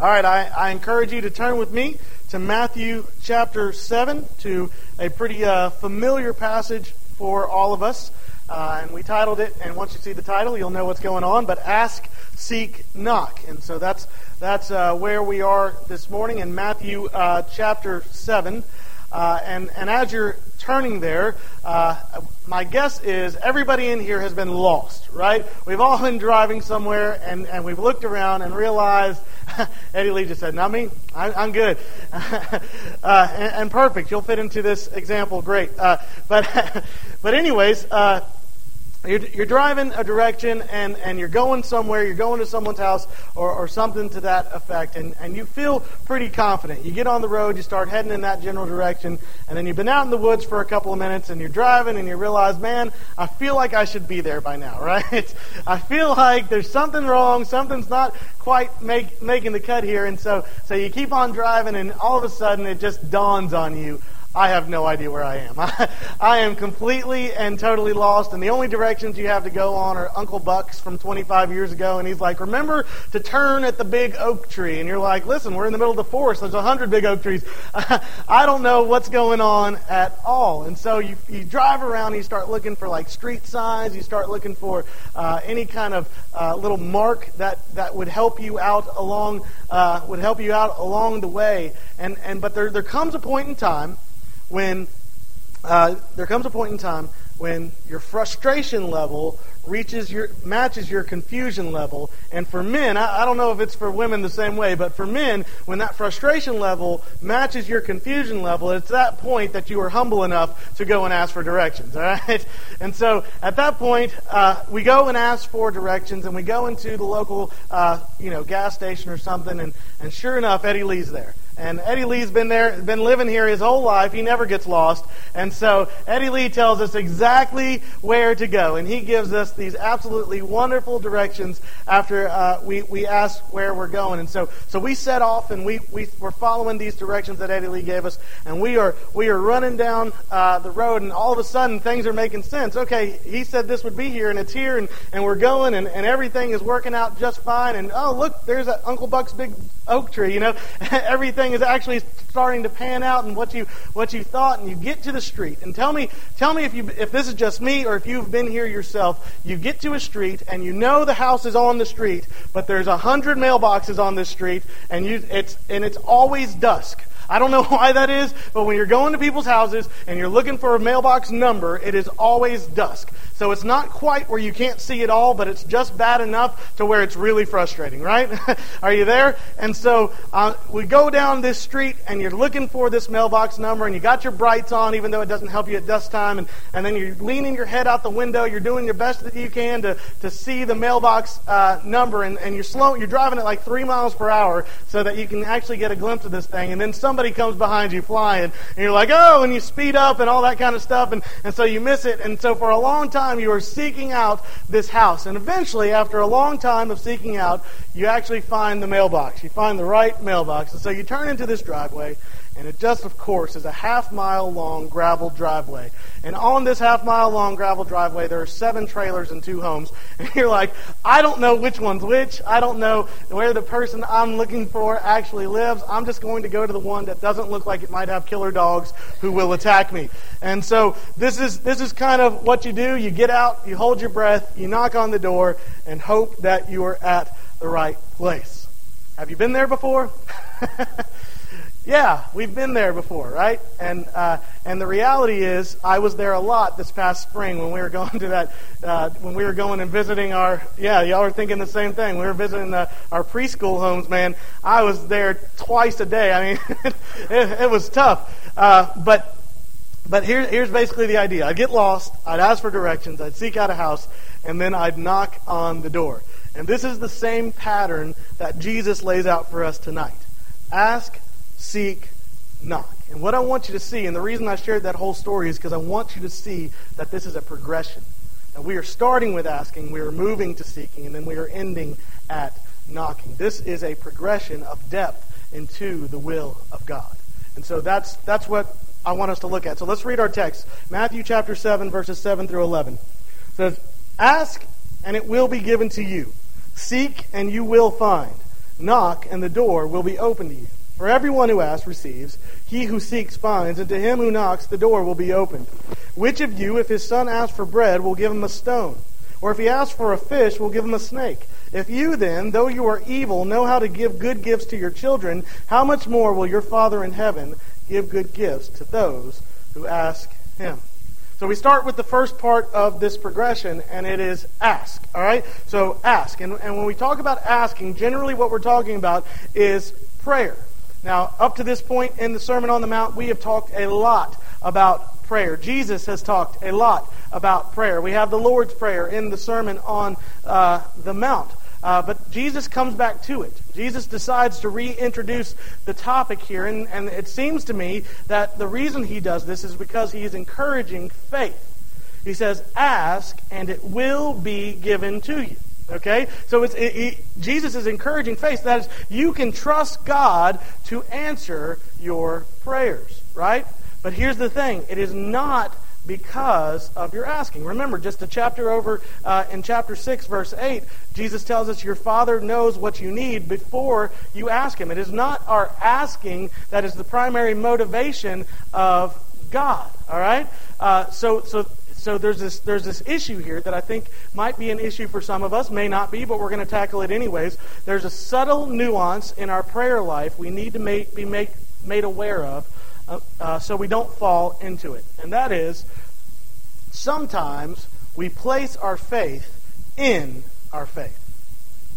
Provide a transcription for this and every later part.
All right, I, I encourage you to turn with me to Matthew chapter 7, to a pretty uh, familiar passage for all of us. Uh, and we titled it, and once you see the title, you'll know what's going on. But ask, seek, knock. And so that's, that's uh, where we are this morning in Matthew uh, chapter 7. Uh, and, and as you're turning there, uh, my guess is everybody in here has been lost, right? We've all been driving somewhere and, and we've looked around and realized, Eddie Lee just said, not me, I, I'm good. uh, and, and, perfect, you'll fit into this example great. Uh, but, but anyways, uh, you're, you're, driving a direction and, and you're going somewhere, you're going to someone's house or, or something to that effect, and, and you feel pretty confident. You get on the road, you start heading in that general direction, and then you've been out in the woods for a couple of minutes and you're driving and you realize, man, I feel like I should be there by now, right? I feel like there's something wrong, something's not quite make, making the cut here, and so, so you keep on driving, and all of a sudden it just dawns on you I have no idea where I am. I, I am completely and totally lost, and the only directions you have to go on are Uncle Buck's from 25 years ago, and he's like, remember to turn at the big oak tree. And you're like, listen, we're in the middle of the forest. There's a hundred big oak trees. I don't know what's going on at all. And so you, you drive around, and you start looking for like street signs, you start looking for uh, any kind of uh, little mark that, that would help you out along, uh, would help you out along the way. And, and, but there, there comes a point in time when uh, there comes a point in time when your frustration level reaches your matches your confusion level. And for men I, I, don't know if it's for women the same way but for men when that frustration level matches your confusion level it's that point that you are humble enough to go and ask for directions all right? And so at that point uh, we go and ask for directions and we go into the local uh, you know gas station or something and, and sure enough eddie lee's there and Eddie Lee's been there, been living here his whole life. He never gets lost. And so Eddie Lee tells us exactly where to go. And he gives us these absolutely wonderful directions after uh, we, we ask where we're going. And so, so we set off and we, we, we're following these directions that Eddie Lee gave us. And we are, we are running down uh, the road and all of a sudden things are making sense. Okay, he said this would be here and it's here and, and we're going and, and everything is working out just fine. And oh, look, there's Uncle Buck's big oak tree. You know, everything is actually starting to pan out and what you what you thought. And you get to the street and tell me tell me if you if this is just me or if you've been here yourself. You get to a street and you know the house is on the street, but there's a hundred mailboxes on this street, and you it's and it's always dusk. I don't know why that is, but when you're going to people's houses and you're looking for a mailbox number, it is always dusk. So it's not quite where you can't see it all, but it's just bad enough to where it's really frustrating, right? Are you there? And so uh, we go down this street and you're looking for this mailbox number and you got your brights on, even though it doesn't help you at dusk time. And, and then you're leaning your head out the window. You're doing your best that you can to, to see the mailbox uh, number. And, and you're slow, you're driving at like three miles per hour so that you can actually get a glimpse of this thing. And then somebody comes behind you flying and you're like, oh, and you speed up and all that kind of stuff. And, and so you miss it. And so for a long time you are seeking out this house. And eventually, after a long time of seeking out, you actually find the mailbox. You find the right mailbox. And so you turn into this driveway, and it just, of course, is a half mile long gravel driveway. And on this half mile long gravel driveway, there are seven trailers and two homes. And you're like, I don't know which one's which. I don't know where the person I'm looking for actually lives. I'm just going to go to the one that doesn't look like it might have killer dogs who will attack me. And so this is, this is kind of what you do. You get out, you hold your breath, you knock on the door, and hope that you are at the right place. Have you been there before? Yeah, we've been there before, right? And uh, and the reality is, I was there a lot this past spring when we were going to that uh, when we were going and visiting our yeah y'all are thinking the same thing. We were visiting the, our preschool homes, man. I was there twice a day. I mean, it, it, was tough, uh, but but here, here's basically the idea. I'd get lost, I'd ask for directions, I'd seek out a house, and then I'd knock on the door. And this is the same pattern that Jesus lays out for us tonight. Ask seek, knock. And what I want you to see, and the reason I shared that whole story is because I want you to see that this is a progression. That we are starting with asking, we are moving to seeking, and then we are ending at knocking. This is a progression of depth into the will of God. And so that's that's what I want us to look at. So let's read our text. Matthew chapter 7, verses 7 through 11. It says, Ask, and it will be given to you. Seek, and you will find. Knock, and the door will be open to you. For everyone who asks receives, he who seeks finds, and to him who knocks the door will be opened. Which of you, if his son asks for bread, will give him a stone? Or if he asks for a fish, will give him a snake? If you then, though you are evil, know how to give good gifts to your children, how much more will your Father in heaven give good gifts to those who ask him? So we start with the first part of this progression, and it is ask. All right? So ask. And, and when we talk about asking, generally what we're talking about is prayer. Now, up to this point in the Sermon on the Mount, we have talked a lot about prayer. Jesus has talked a lot about prayer. We have the Lord's Prayer in the Sermon on uh, the Mount. Uh, but Jesus comes back to it. Jesus decides to reintroduce the topic here, and, and it seems to me that the reason he does this is because he is encouraging faith. He says, Ask, and it will be given to you. Okay? So it's, it, it, Jesus is encouraging faith. That is, you can trust God to answer your prayers, right? But here's the thing it is not because of your asking. Remember, just a chapter over uh, in chapter 6, verse 8, Jesus tells us your Father knows what you need before you ask Him. It is not our asking that is the primary motivation of God, all right? Uh, so, so so there's this there's this issue here that I think might be an issue for some of us, may not be, but we're going to tackle it anyways. There's a subtle nuance in our prayer life we need to make, be make, made aware of uh, uh, so we don't fall into it. And that is, sometimes we place our faith in our faith.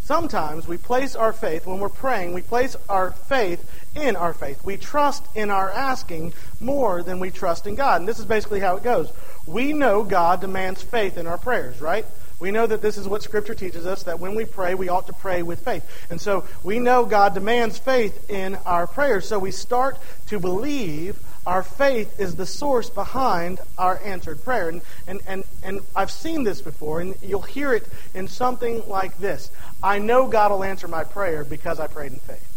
Sometimes we place our faith, when we're praying, we place our faith in our faith. We trust in our asking more than we trust in God. And this is basically how it goes. We know God demands faith in our prayers, right? We know that this is what Scripture teaches us, that when we pray, we ought to pray with faith. And so we know God demands faith in our prayers. So we start to believe our faith is the source behind our answered prayer. And, and, and, and I've seen this before, and you'll hear it in something like this I know God will answer my prayer because I prayed in faith.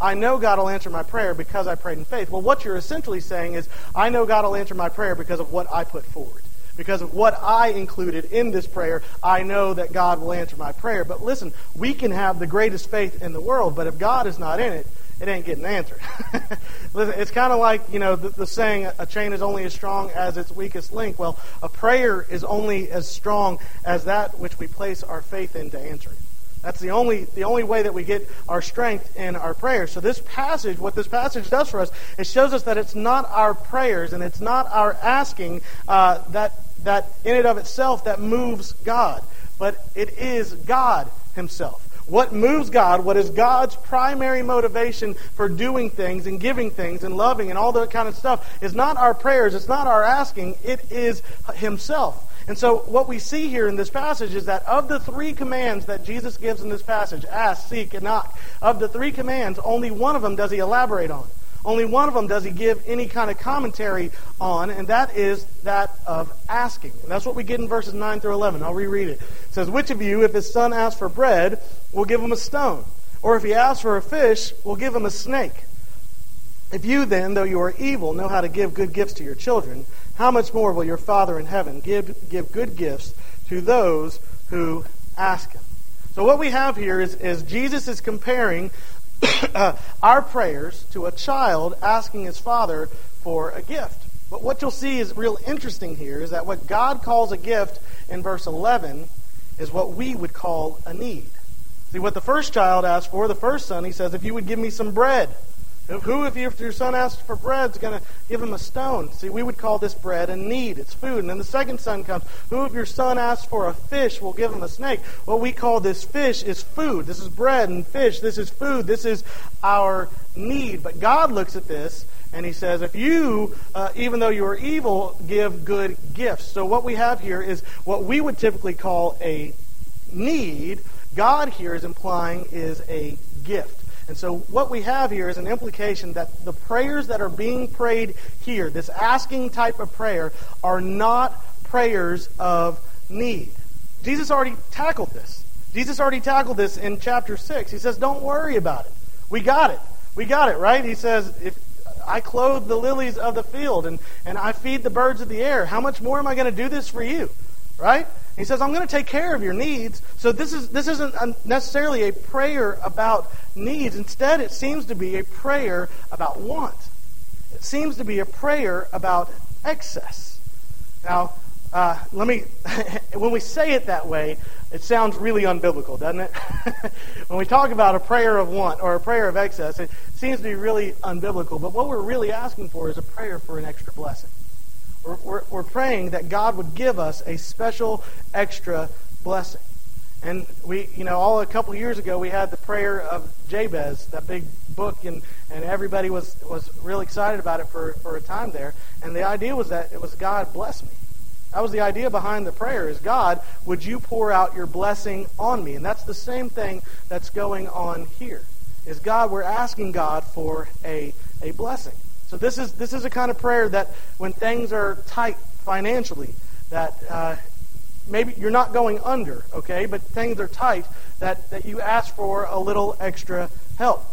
I know God will answer my prayer because I prayed in faith. Well, what you're essentially saying is, I know God will answer my prayer because of what I put forward because of what I included in this prayer, I know that God will answer my prayer. But listen, we can have the greatest faith in the world, but if God is not in it, it ain't getting answered. listen, it's kind of like, you know, the, the, saying, a chain is only as strong as its weakest link. Well, a prayer is only as strong as that which we place our faith in to answer it. That's the only the only way that we get our strength in our prayers. So this passage, what this passage does for us, it shows us that it's not our prayers and it's not our asking uh, that that in and of itself that moves God, but it is God Himself. What moves God, what is God's primary motivation for doing things and giving things and loving and all that kind of stuff, is not our prayers, it's not our asking, it is Himself. And so, what we see here in this passage is that of the three commands that Jesus gives in this passage ask, seek, and knock of the three commands, only one of them does he elaborate on. Only one of them does he give any kind of commentary on, and that is that of asking. And that's what we get in verses 9 through 11. I'll reread it. It says, Which of you, if his son asks for bread, will give him a stone? Or if he asks for a fish, will give him a snake? If you then, though you are evil, know how to give good gifts to your children, how much more will your Father in heaven give, give good gifts to those who ask him? So what we have here is, is Jesus is comparing our prayers to a child asking his father for a gift. But what you'll see is real interesting here is that what God calls a gift in verse 11 is what we would call a need. See, what the first child asked for, the first son, he says, if you would give me some bread. Who, if your son asks for bread, is going to give him a stone? See, we would call this bread a need. It's food. And then the second son comes. Who, if your son asks for a fish, will give him a snake? What we call this fish is food. This is bread and fish. This is food. This is our need. But God looks at this and he says, if you, uh, even though you are evil, give good gifts. So what we have here is what we would typically call a need. God here is implying is a gift. And so what we have here is an implication that the prayers that are being prayed here, this asking type of prayer, are not prayers of need. Jesus already tackled this. Jesus already tackled this in chapter 6. He says, Don't worry about it. We got it. We got it, right? He says, If I clothe the lilies of the field and, and I feed the birds of the air, how much more am I going to do this for you? Right? He says, I'm going to take care of your needs. So this, is, this isn't necessarily a prayer about needs. Instead, it seems to be a prayer about want. It seems to be a prayer about excess. Now, uh, let me, when we say it that way, it sounds really unbiblical, doesn't it? when we talk about a prayer of want or a prayer of excess, it seems to be really unbiblical. But what we're really asking for is a prayer for an extra blessing. We're, we're, we're praying that God would give us a special extra blessing. And we, you know, all a couple years ago, we had the prayer of Jabez, that big book, and, and everybody was, was real excited about it for, for a time there. And the idea was that it was God bless me. That was the idea behind the prayer is God, would you pour out your blessing on me? And that's the same thing that's going on here. Is God, we're asking God for a, a blessing. So this is this is a kind of prayer that when things are tight financially, that uh, maybe you're not going under, okay, but things are tight, that, that you ask for a little extra help.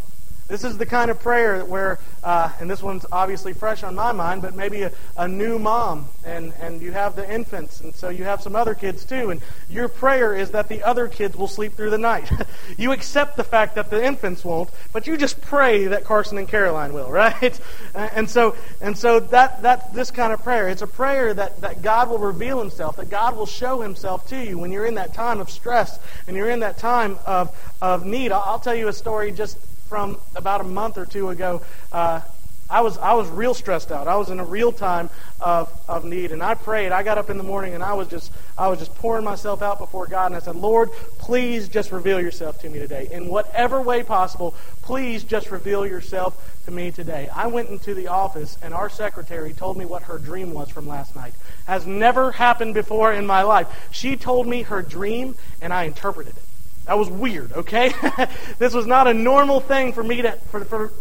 This is the kind of prayer where, uh, and this one's obviously fresh on my mind, but maybe a, a new mom, and, and you have the infants, and so you have some other kids too, and your prayer is that the other kids will sleep through the night. you accept the fact that the infants won't, but you just pray that Carson and Caroline will, right? and so, and so that, that this kind of prayer, it's a prayer that, that God will reveal Himself, that God will show Himself to you when you're in that time of stress and you're in that time of, of need. I'll, I'll tell you a story just from about a month or two ago. Uh, I was I was real stressed out. I was in a real time of, of need, and I prayed. I got up in the morning and I was just I was just pouring myself out before God, and I said, Lord, please just reveal yourself to me today in whatever way possible. Please just reveal yourself to me today. I went into the office, and our secretary told me what her dream was from last night. Has never happened before in my life. She told me her dream, and I interpreted it. That was weird, okay? this was not a normal thing for me to, for, for,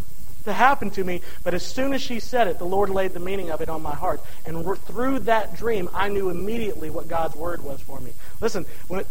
to happen to me, but as soon as she said it, the Lord laid the meaning of it on my heart. And through that dream, I knew immediately what God's word was for me. Listen,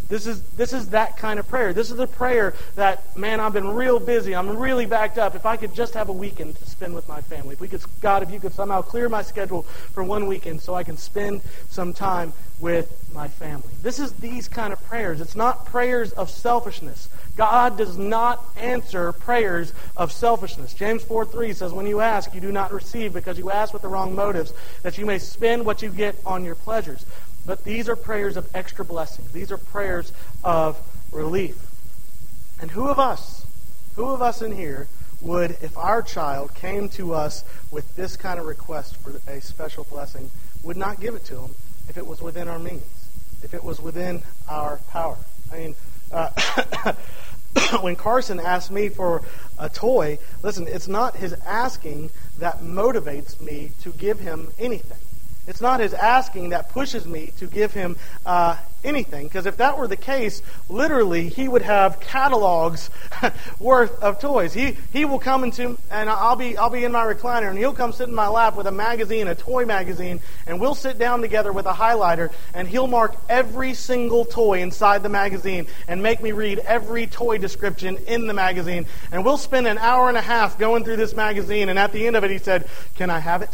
this is, this is that kind of prayer. This is the prayer that, man, I've been real busy. I'm really backed up. If I could just have a weekend to spend with my family. If we could, God, if you could somehow clear my schedule for one weekend so I can spend some time with my family. This is these kind of prayers. It's not prayers of selfishness. God does not answer prayers of selfishness. James 4 3 says, When you ask, you do not receive because you ask with the wrong motives, that you may spend what you get on your pleasures. But these are prayers of extra blessing. These are prayers of relief. And who of us, who of us in here would, if our child came to us with this kind of request for a special blessing, would not give it to him if it was within our means, if it was within our power. I mean, uh, when Carson asked me for a toy, listen, it's not his asking that motivates me to give him anything. It's not his asking that pushes me to give him uh, anything. Because if that were the case, literally, he would have catalogs worth of toys. He he will come into and I'll be I'll be in my recliner and he'll come sit in my lap with a magazine, a toy magazine, and we'll sit down together with a highlighter and he'll mark every single toy inside the magazine and make me read every toy description in the magazine. And we'll spend an hour and a half going through this magazine. And at the end of it, he said, "Can I have it?"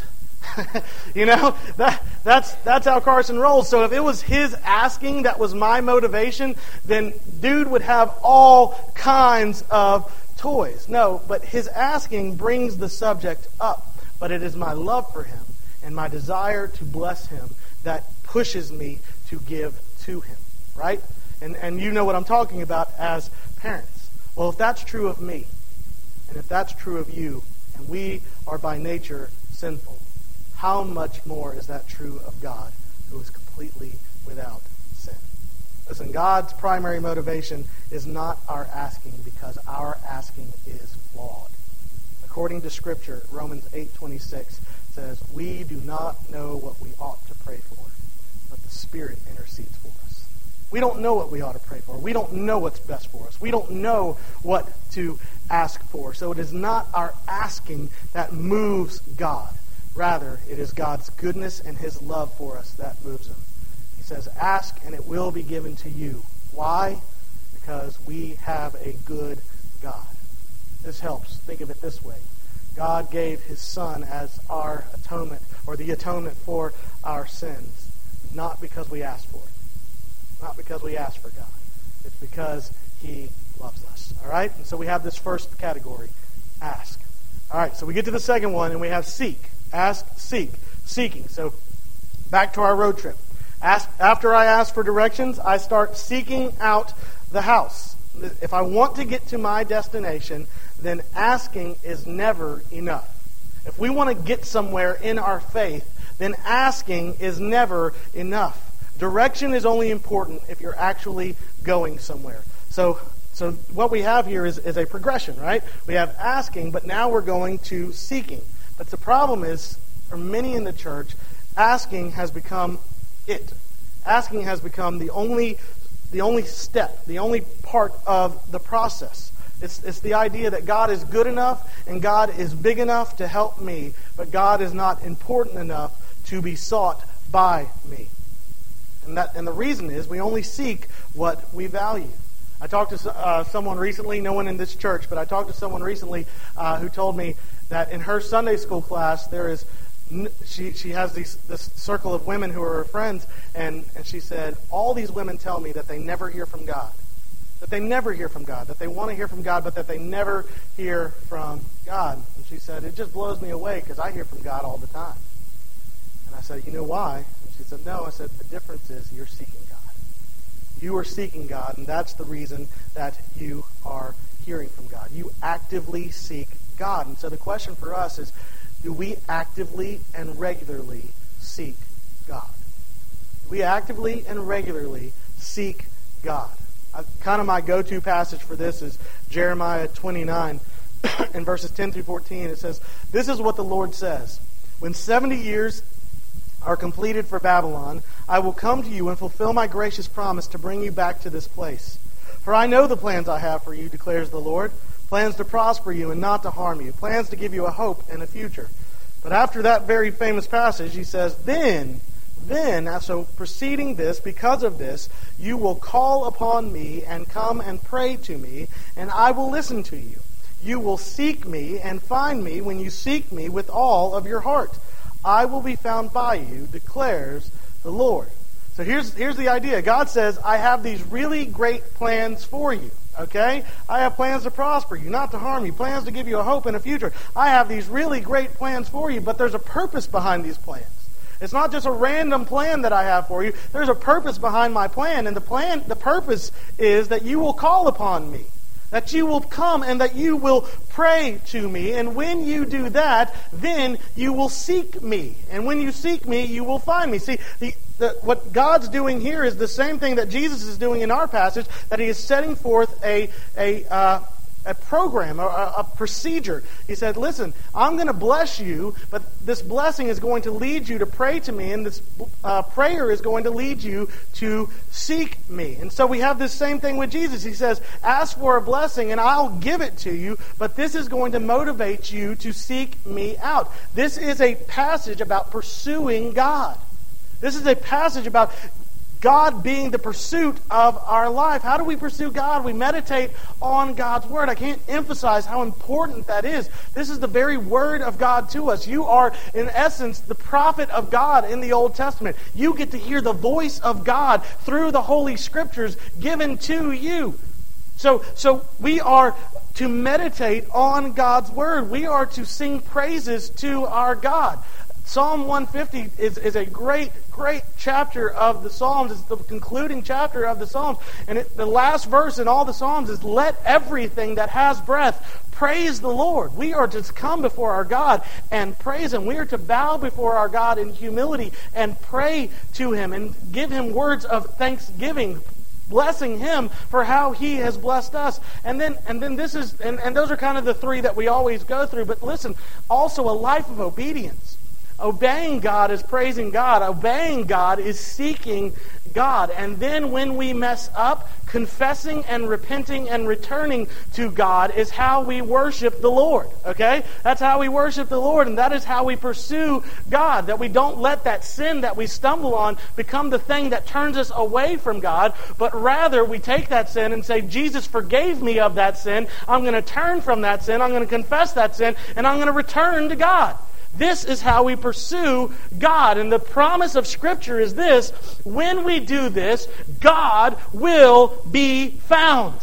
you know, that, that's, that's how Carson rolls. So if it was his asking that was my motivation, then dude would have all kinds of toys. No, but his asking brings the subject up. But it is my love for him and my desire to bless him that pushes me to give to him. Right? And, and you know what I'm talking about as parents. Well, if that's true of me, and if that's true of you, and we are by nature sinful, how much more is that true of God, who is completely without sin? Listen, God's primary motivation is not our asking because our asking is flawed. According to Scripture, Romans 8.26 says, We do not know what we ought to pray for, but the Spirit intercedes for us. We don't know what we ought to pray for. We don't know what's best for us. We don't know what to ask for. So it is not our asking that moves God. Rather, it is God's goodness and his love for us that moves him. He says, Ask and it will be given to you. Why? Because we have a good God. This helps. Think of it this way God gave his Son as our atonement, or the atonement for our sins, not because we asked for it, not because we asked for God. It's because He loves us. All right? And so we have this first category ask. All right, so we get to the second one, and we have seek. Ask, seek. Seeking. So back to our road trip. Ask, after I ask for directions, I start seeking out the house. If I want to get to my destination, then asking is never enough. If we want to get somewhere in our faith, then asking is never enough. Direction is only important if you're actually going somewhere. So, so what we have here is, is a progression, right? We have asking, but now we're going to seeking. But the problem is, for many in the church, asking has become it. Asking has become the only, the only step, the only part of the process. It's, it's the idea that God is good enough and God is big enough to help me, but God is not important enough to be sought by me. And, that, and the reason is we only seek what we value. I talked to uh, someone recently, no one in this church, but I talked to someone recently uh, who told me that in her Sunday school class there is she she has these, this circle of women who are her friends, and, and she said all these women tell me that they never hear from God, that they never hear from God, that they want to hear from God, but that they never hear from God. And she said it just blows me away because I hear from God all the time. And I said, you know why? And she said, no. I said, the difference is you're seeking God. You are seeking God, and that's the reason that you are hearing from God. You actively seek God. And so the question for us is, do we actively and regularly seek God? We actively and regularly seek God. I, kind of my go-to passage for this is Jeremiah 29 in verses 10 through 14. It says, This is what the Lord says. When 70 years are completed for Babylon, I will come to you and fulfill my gracious promise to bring you back to this place. For I know the plans I have for you, declares the Lord plans to prosper you and not to harm you, plans to give you a hope and a future. But after that very famous passage, he says, Then, then, so preceding this, because of this, you will call upon me and come and pray to me, and I will listen to you. You will seek me and find me when you seek me with all of your heart. I will be found by you, declares the Lord. So here's, here's the idea God says, I have these really great plans for you. Okay? I have plans to prosper you, not to harm you, plans to give you a hope and a future. I have these really great plans for you, but there's a purpose behind these plans. It's not just a random plan that I have for you. There's a purpose behind my plan, and the plan, the purpose is that you will call upon me that you will come and that you will pray to me. And when you do that, then you will seek me. And when you seek me, you will find me. See, the, the, what God's doing here is the same thing that Jesus is doing in our passage, that he is setting forth a, a, uh, a program, a, a, procedure. He said, Listen, I'm going to bless you, but this blessing is going to lead you to pray to me, and this uh, prayer is going to lead you to seek me. And so we have this same thing with Jesus. He says, Ask for a blessing, and I'll give it to you, but this is going to motivate you to seek me out. This is a passage about pursuing God. This is a passage about God being the pursuit of our life. How do we pursue God? We meditate on God's Word. I can't emphasize how important that is. This is the very Word of God to us. You are, in essence, the prophet of God in the Old Testament. You get to hear the voice of God through the Holy Scriptures given to you. So, so we are to meditate on God's Word. We are to sing praises to our God. Psalm 150 is, is a great, great chapter of the Psalms. It's the concluding chapter of the Psalms. And it, the last verse in all the Psalms is, Let everything that has breath praise the Lord. We are to come before our God and praise Him. We are to bow before our God in humility and pray to Him and give Him words of thanksgiving, blessing him for how he has blessed us and then and then this is and, and those are kind of the three that we always go through but listen also a life of obedience Obeying God is praising God. Obeying God is seeking God. And then when we mess up, confessing and repenting and returning to God is how we worship the Lord. Okay? That's how we worship the Lord, and that is how we pursue God. That we don't let that sin that we stumble on become the thing that turns us away from God, but rather we take that sin and say, Jesus forgave me of that sin. I'm going to turn from that sin. I'm going to confess that sin, and I'm going to return to God. This is how we pursue God. And the promise of Scripture is this when we do this, God will be found.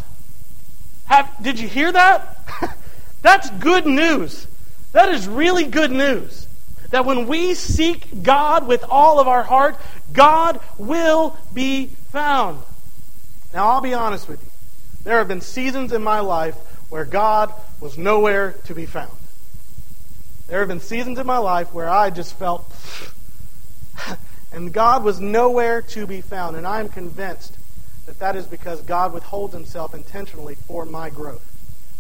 Have, did you hear that? That's good news. That is really good news. That when we seek God with all of our heart, God will be found. Now, I'll be honest with you. There have been seasons in my life where God was nowhere to be found. There have been seasons in my life where I just felt, and God was nowhere to be found. And I am convinced that that is because God withholds himself intentionally for my growth,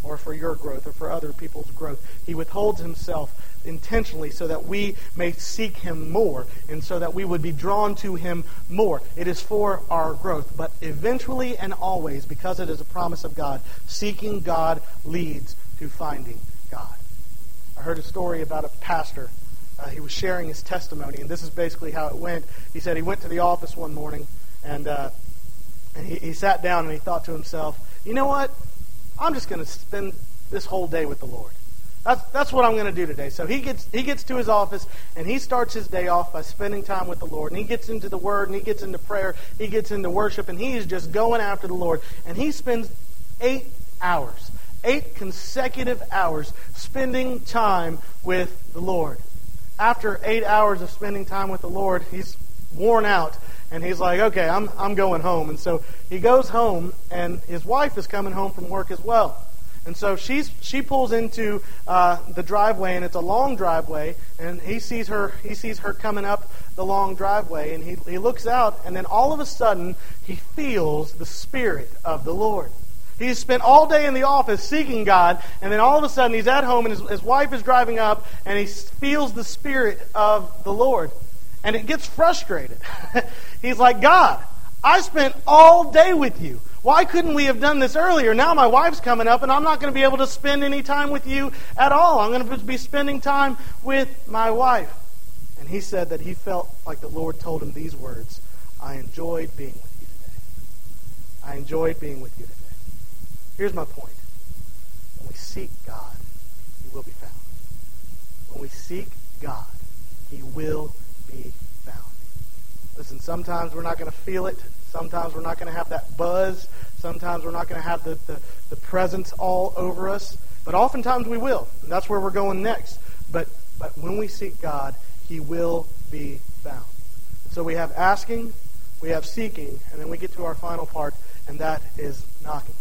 or for your growth, or for other people's growth. He withholds himself intentionally so that we may seek him more and so that we would be drawn to him more. It is for our growth. But eventually and always, because it is a promise of God, seeking God leads to finding I heard a story about a pastor. Uh, he was sharing his testimony, and this is basically how it went. He said he went to the office one morning, and, uh, and he, he sat down and he thought to himself, you know what? I'm just going to spend this whole day with the Lord. That's, that's what I'm going to do today. So he gets, he gets to his office and he starts his day off by spending time with the Lord. And he gets into the Word and he gets into prayer. He gets into worship and he is just going after the Lord. And he spends eight hours eight consecutive hours spending time with the Lord. After eight hours of spending time with the Lord, he's worn out and he's like, okay, I'm, I'm going home. And so he goes home, and his wife is coming home from work as well. And so she's, she pulls into uh, the driveway, and it's a long driveway, and he sees her, he sees her coming up the long driveway, and he, he looks out, and then all of a sudden, he feels the Spirit of the Lord. He's spent all day in the office seeking God, and then all of a sudden he's at home and his, his wife is driving up, and he feels the Spirit of the Lord. And it gets frustrated. he's like, God, I spent all day with you. Why couldn't we have done this earlier? Now my wife's coming up, and I'm not going to be able to spend any time with you at all. I'm going to be spending time with my wife. And he said that he felt like the Lord told him these words I enjoyed being with you today. I enjoyed being with you today. Here's my point. When we seek God, He will be found. When we seek God, He will be found. Listen, sometimes we're not going to feel it. Sometimes we're not going to have that buzz. Sometimes we're not going to have the, the, the presence all over us. But oftentimes we will. And that's where we're going next. But, but when we seek God, He will be found. So we have asking, we have seeking, and then we get to our final part, and that is knocking.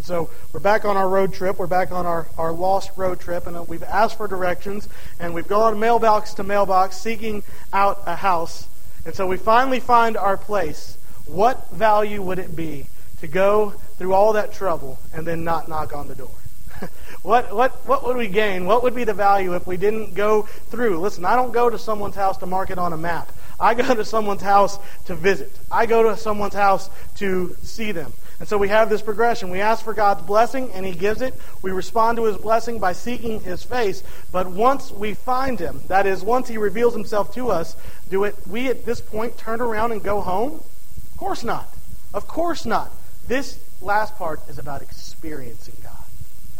And so we're back on our road trip. We're back on our, our lost road trip, and uh, we've asked for directions, and we've gone mailbox to mailbox seeking out a house. And so we finally find our place. What value would it be to go through all that trouble and then not knock on the door? what, what, what would we gain? What would be the value if we didn't go through? Listen, I don't go to someone's house to mark it on a map. I go to someone's house to visit. I go to someone's house to see them. And so we have this progression. We ask for God's blessing, and He gives it. We respond to His blessing by seeking His face. But once we find Him, that is, once He reveals Himself to us, do it we at this point turn around and go home? Of course not. Of course not. This last part is about experiencing God.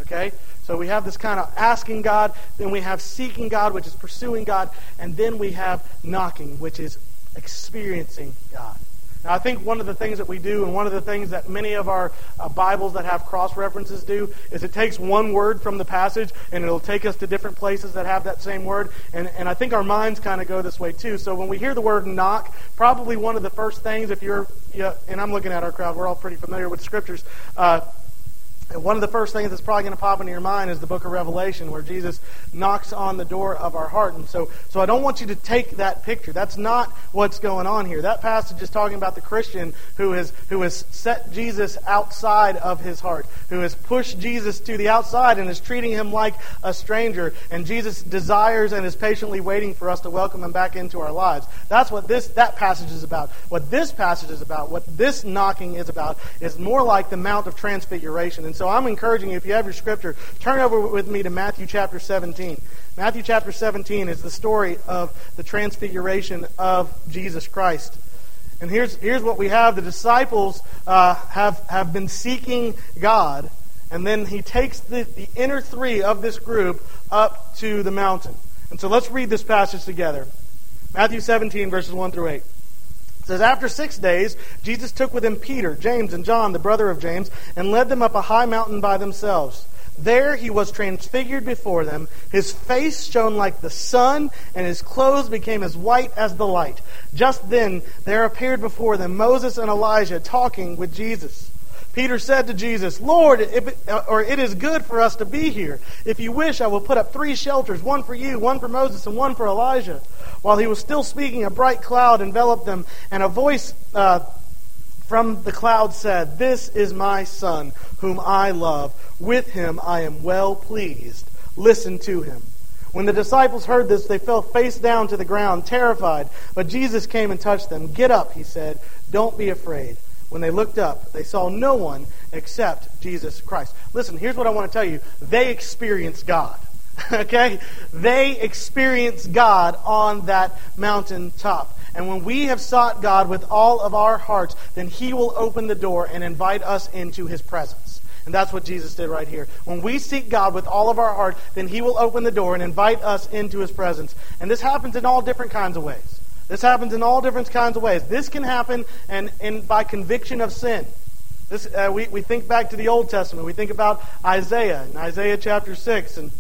Okay? So we have this kind of asking God, then we have seeking God, which is pursuing God, and then we have knocking, which is experiencing God. Now, I think one of the things that we do, and one of the things that many of our uh, Bibles that have cross references do, is it takes one word from the passage and it'll take us to different places that have that same word. And, and I think our minds kind of go this way too. So when we hear the word knock, probably one of the first things, if you're, yeah, and I'm looking at our crowd, we're all pretty familiar with scriptures. Uh, one of the first things that's probably going to pop into your mind is the book of Revelation, where Jesus knocks on the door of our heart. And so, so I don't want you to take that picture. That's not what's going on here. That passage is talking about the Christian who has, who has set Jesus outside of his heart, who has pushed Jesus to the outside and is treating him like a stranger. And Jesus desires and is patiently waiting for us to welcome him back into our lives. That's what this, that passage is about. What this passage is about, what this knocking is about, is more like the Mount of Transfiguration. And so I'm encouraging you, if you have your scripture, turn over with me to Matthew chapter 17. Matthew chapter 17 is the story of the transfiguration of Jesus Christ. And here's, here's what we have. The disciples uh, have, have been seeking God, and then he takes the, the inner three of this group up to the mountain. And so let's read this passage together. Matthew 17, verses 1 through 8. It says, After six days, Jesus took with him Peter, James, and John, the brother of James, and led them up a high mountain by themselves. There he was transfigured before them. His face shone like the sun, and his clothes became as white as the light. Just then there appeared before them Moses and Elijah talking with Jesus. Peter said to Jesus, Lord, it, or it is good for us to be here. If you wish, I will put up three shelters, one for you, one for Moses, and one for Elijah. While he was still speaking, a bright cloud enveloped them, and a voice uh, from the cloud said, This is my son, whom I love. With him I am well pleased. Listen to him. When the disciples heard this, they fell face down to the ground, terrified. But Jesus came and touched them. Get up, he said. Don't be afraid. When they looked up, they saw no one except Jesus Christ. Listen, here's what I want to tell you. They experienced God. okay? They experienced God on that mountain top. And when we have sought God with all of our hearts, then He will open the door and invite us into His presence. And that's what Jesus did right here. When we seek God with all of our heart, then He will open the door and invite us into His presence. And this happens in all different kinds of ways. This happens in all different kinds of ways. This can happen and, and by conviction of sin. This, uh, we, we think back to the Old Testament. We think about Isaiah in Isaiah chapter 6 and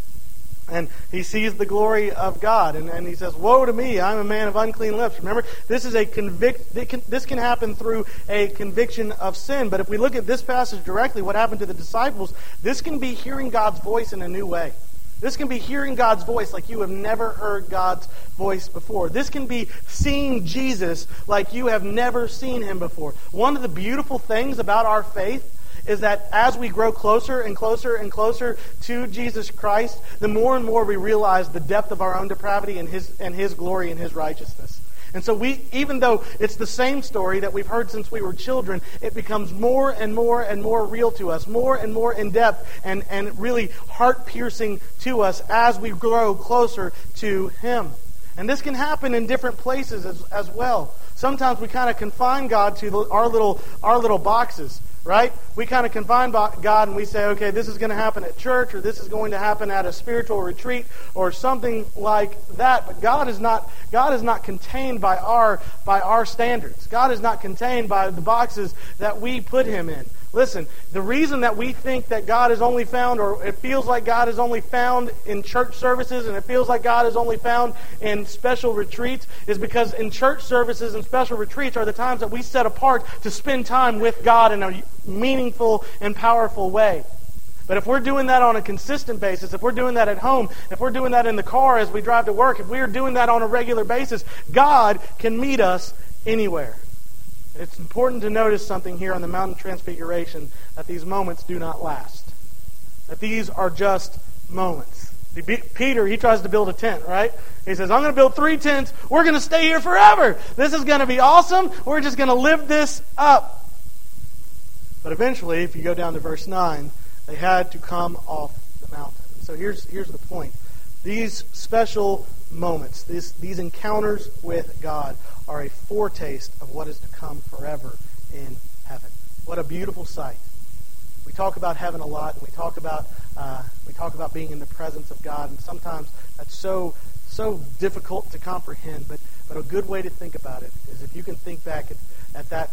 and he sees the glory of God, and, and he says, "Woe to me! I'm a man of unclean lips." Remember, this is a convict. This can happen through a conviction of sin. But if we look at this passage directly, what happened to the disciples? This can be hearing God's voice in a new way. This can be hearing God's voice like you have never heard God's voice before. This can be seeing Jesus like you have never seen him before. One of the beautiful things about our faith is that as we grow closer and closer and closer to Jesus Christ, the more and more we realize the depth of our own depravity and his and his glory and his righteousness. And so we, even though it's the same story that we've heard since we were children, it becomes more and more and more real to us, more and more in depth and, and really heart piercing to us as we grow closer to Him. And this can happen in different places as, as well. Sometimes we kind of confine God to our little our little boxes right? We kind of confine God and we say, okay, this is going to happen at church or this is going to happen at a spiritual retreat or something like that. But God is not God is not contained by our by our standards. God is not contained by the boxes that we put him in. Listen, the reason that we think that God is only found, or it feels like God is only found in church services, and it feels like God is only found in special retreats, is because in church services and special retreats are the times that we set apart to spend time with God in a meaningful and powerful way. But if we're doing that on a consistent basis, if we're doing that at home, if we're doing that in the car as we drive to work, if we are doing that on a regular basis, God can meet us anywhere. It's important to notice something here on the Mountain Transfiguration that these moments do not last. That these are just moments. Peter, he tries to build a tent, right? He says, I'm going to build three tents. We're going to stay here forever. This is going to be awesome. We're just going to live this up. But eventually, if you go down to verse 9, they had to come off the mountain. So here's, here's the point. These special moments, these, these encounters with God, are a foretaste of what is to come forever in heaven. What a beautiful sight. We talk about heaven a lot, and we talk about uh, we talk about being in the presence of God, and sometimes that's so so difficult to comprehend. But but a good way to think about it is if you can think back at, at that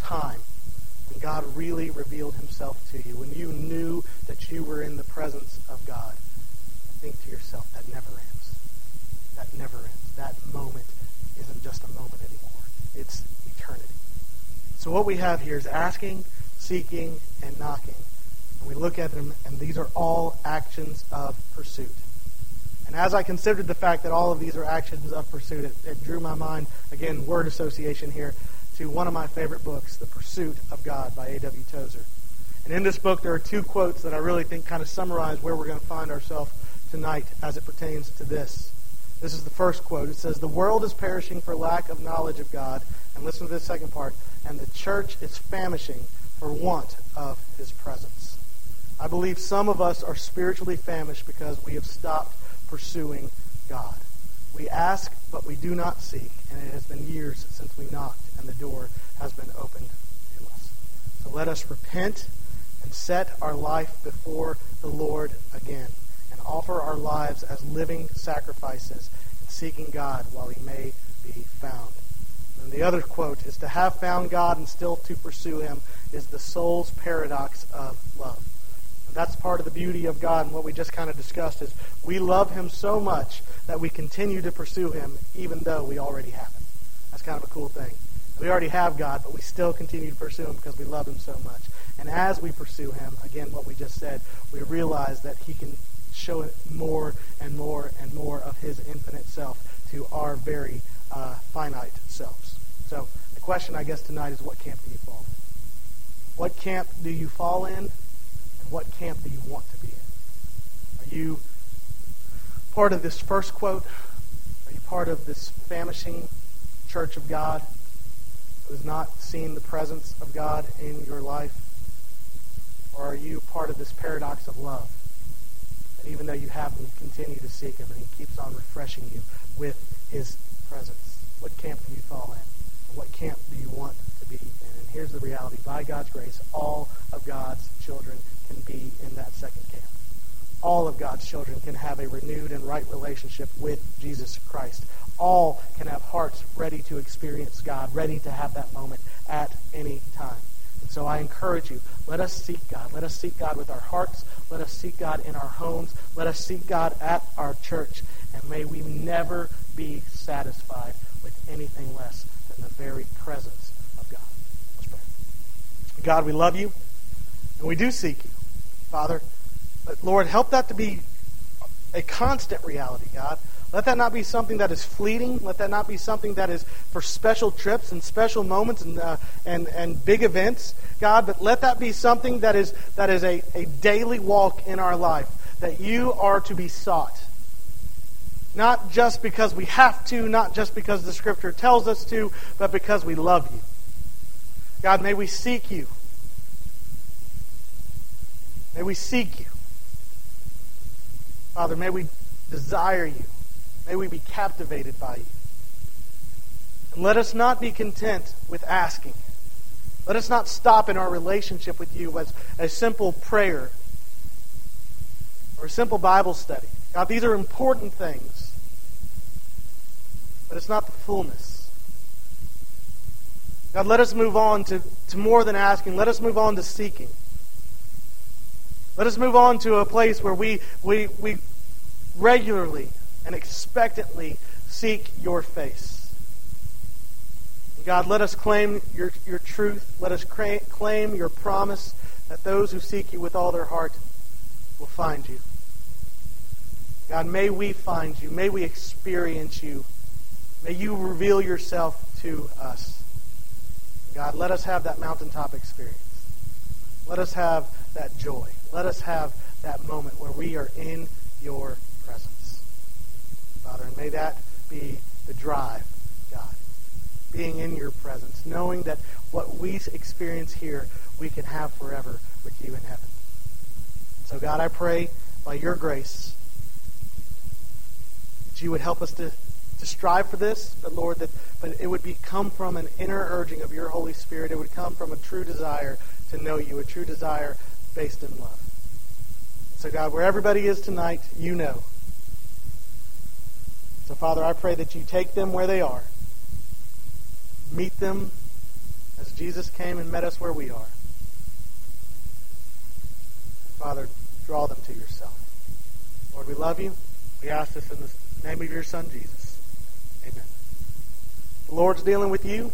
time when God really revealed Himself to you, when you knew that you were in the presence of God. Think to yourself, that never ends. That never ends. That moment isn't just a moment anymore. It's eternity. So what we have here is asking, seeking, and knocking. And we look at them, and these are all actions of pursuit. And as I considered the fact that all of these are actions of pursuit, it, it drew my mind, again, word association here, to one of my favorite books, The Pursuit of God by A.W. Tozer. And in this book, there are two quotes that I really think kind of summarize where we're going to find ourselves tonight as it pertains to this. This is the first quote. It says, The world is perishing for lack of knowledge of God. And listen to this second part. And the church is famishing for want of his presence. I believe some of us are spiritually famished because we have stopped pursuing God. We ask, but we do not seek. And it has been years since we knocked, and the door has been opened to us. So let us repent and set our life before the Lord again and offer our lives as living sacrifices, seeking God while he may be found. And the other quote is to have found God and still to pursue him is the soul's paradox of love. And that's part of the beauty of God and what we just kind of discussed is we love him so much that we continue to pursue him even though we already have him. That's kind of a cool thing. We already have God, but we still continue to pursue him because we love him so much. And as we pursue him, again, what we just said, we realize that he can show more and more and more of his infinite self to our very uh, finite selves. So the question, I guess, tonight is what camp do you fall in? What camp do you fall in? And what camp do you want to be in? Are you part of this first quote? Are you part of this famishing church of God who has not seen the presence of God in your life? Or are you part of this paradox of love? That even though you have him, you continue to seek him, and he keeps on refreshing you with his presence. What camp do you fall in? What camp do you want to be in? And here's the reality. By God's grace, all of God's children can be in that second camp. All of God's children can have a renewed and right relationship with Jesus Christ. All can have hearts ready to experience God, ready to have that moment at any time. So I encourage you, let us seek God. Let us seek God with our hearts. Let us seek God in our homes. Let us seek God at our church. And may we never be satisfied with anything less very presence of God. Let's pray. God, we love you, and we do seek you, Father. But Lord, help that to be a constant reality, God. Let that not be something that is fleeting. Let that not be something that is for special trips and special moments and, uh, and, and big events, God. But let that be something that is, that is a, a daily walk in our life, that you are to be sought. Not just because we have to, not just because the Scripture tells us to, but because we love you. God, may we seek you. May we seek you. Father, may we desire you. May we be captivated by you. And let us not be content with asking. Let us not stop in our relationship with you as a simple prayer or a simple Bible study. God, these are important things, but it's not the fullness. God, let us move on to, to more than asking. Let us move on to seeking. Let us move on to a place where we, we, we regularly and expectantly seek your face. God, let us claim your, your truth. Let us claim your promise that those who seek you with all their heart will find you. God, may we find you. May we experience you. May you reveal yourself to us. God, let us have that mountaintop experience. Let us have that joy. Let us have that moment where we are in your presence. Father. And may that be the drive, God. Being in your presence, knowing that what we experience here, we can have forever with you in heaven. So, God, I pray by your grace you would help us to, to strive for this, but Lord, that but it would be come from an inner urging of your Holy Spirit. It would come from a true desire to know you, a true desire based in love. So, God, where everybody is tonight, you know. So, Father, I pray that you take them where they are. Meet them as Jesus came and met us where we are. Father, draw them to yourself. Lord, we love you. We ask this in the name of your Son, Jesus. Amen. The Lord's dealing with you.